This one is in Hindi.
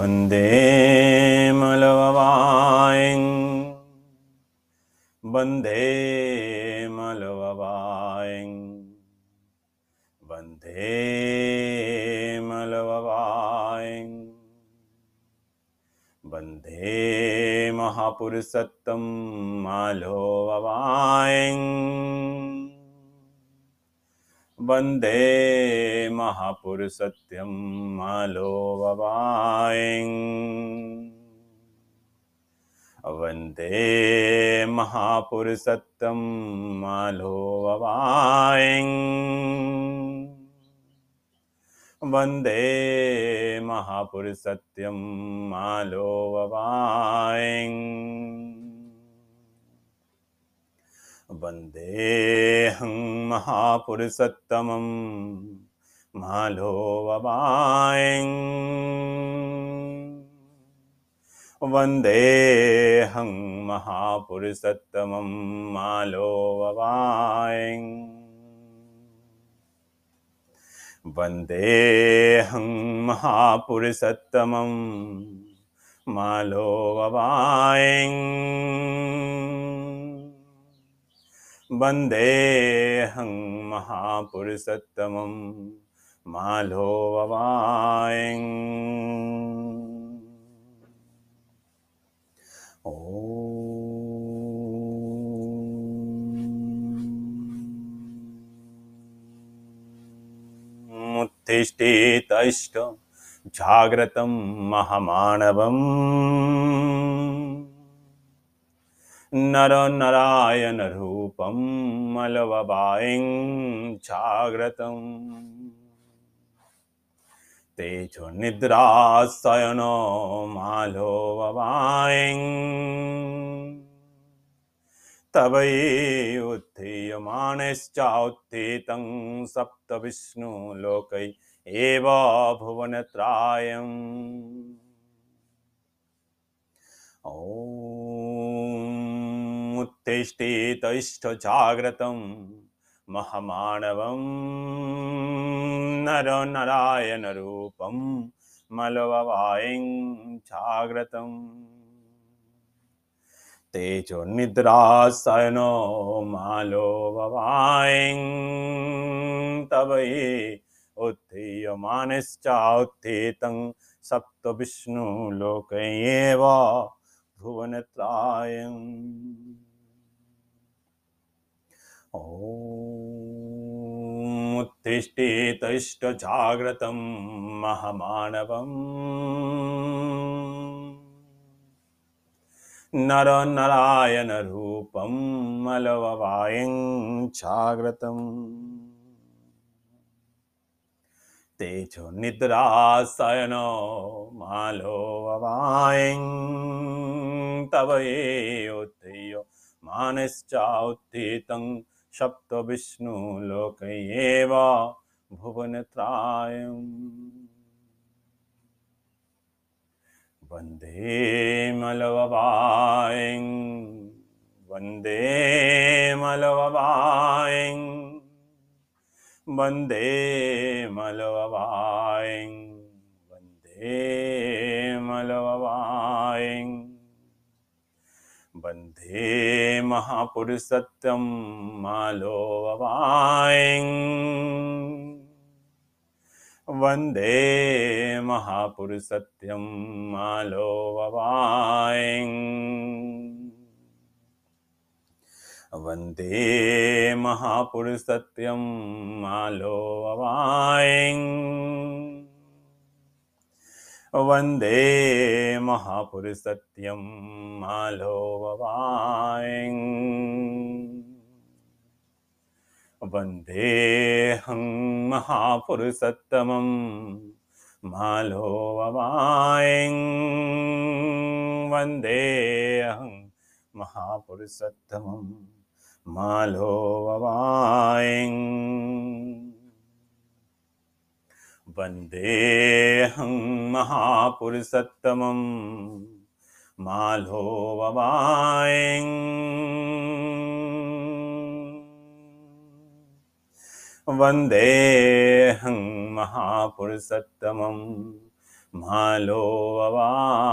वंदे मलववायं। वंदे मलववायं। वंदे मलववायं। वंदे महापुरुषत्तं मालोववायं। वंदे महापुरुषत्यं मालोववायं वंदे महापुरुषत्तं मालोववायं वंदे महापुरुषत्यं मालोववायं वन्देऽहं महापुरुषोत्तमं मालोववायं वन्देऽहं महापुरुषोत्तमं मालोववायं वन्देऽहं महापुरुषोत्तमं मालोववायं वन्देऽहं महापुरुषोत्तमं मालोववायं उत्तिष्ठेतष्ट जाग्रतं महामानवम्। नरनरायणरूपं मलववायं जाग्रतम्। तेजोनिद्राशयनो मालोववायं तवैयुद्धीयमानश्चात्थितं सप्तविष्णुलोकै एव भुवनत्रायम्। ॐ उत्तिष्ठितैष्ठजाग्रतं महामानवं नरनरायणरूपं मलववायं जाग्रतम्। तेजोनिद्राशयनो मालोववायं तव ये उत्थीयमानश्चात्थितं सप्तविष्णुलोकयेव भुवनत्रायम्। उत्तिष्ठे महमानवम् महामानवम् मलववायं जाग्रतम् तेजो निद्रासयनो निद्रासायन तव वायिं तवोद्धेयो मानश्चा सप्तविष्णुलोकयेव भुवन वंदे मलबाई वंदे मलबाई वंदे मलववायं वंदे महापुरुषत्यं मालोववायं वंदे महापुरुषत्यं मालोववायं वंदे महापुरुषत्यं मालोववायं वंदे महापुरुषत्यं मालोववायं वन्देऽहं महापुरुषोत्तमं मालोववायं वन्देऽहं महापुरुषोत्तमं मालोववायं वन्देऽहं महापुरुषोत्तमं मालोववायं वन्देऽहं महापुरुषोत्तमं avaing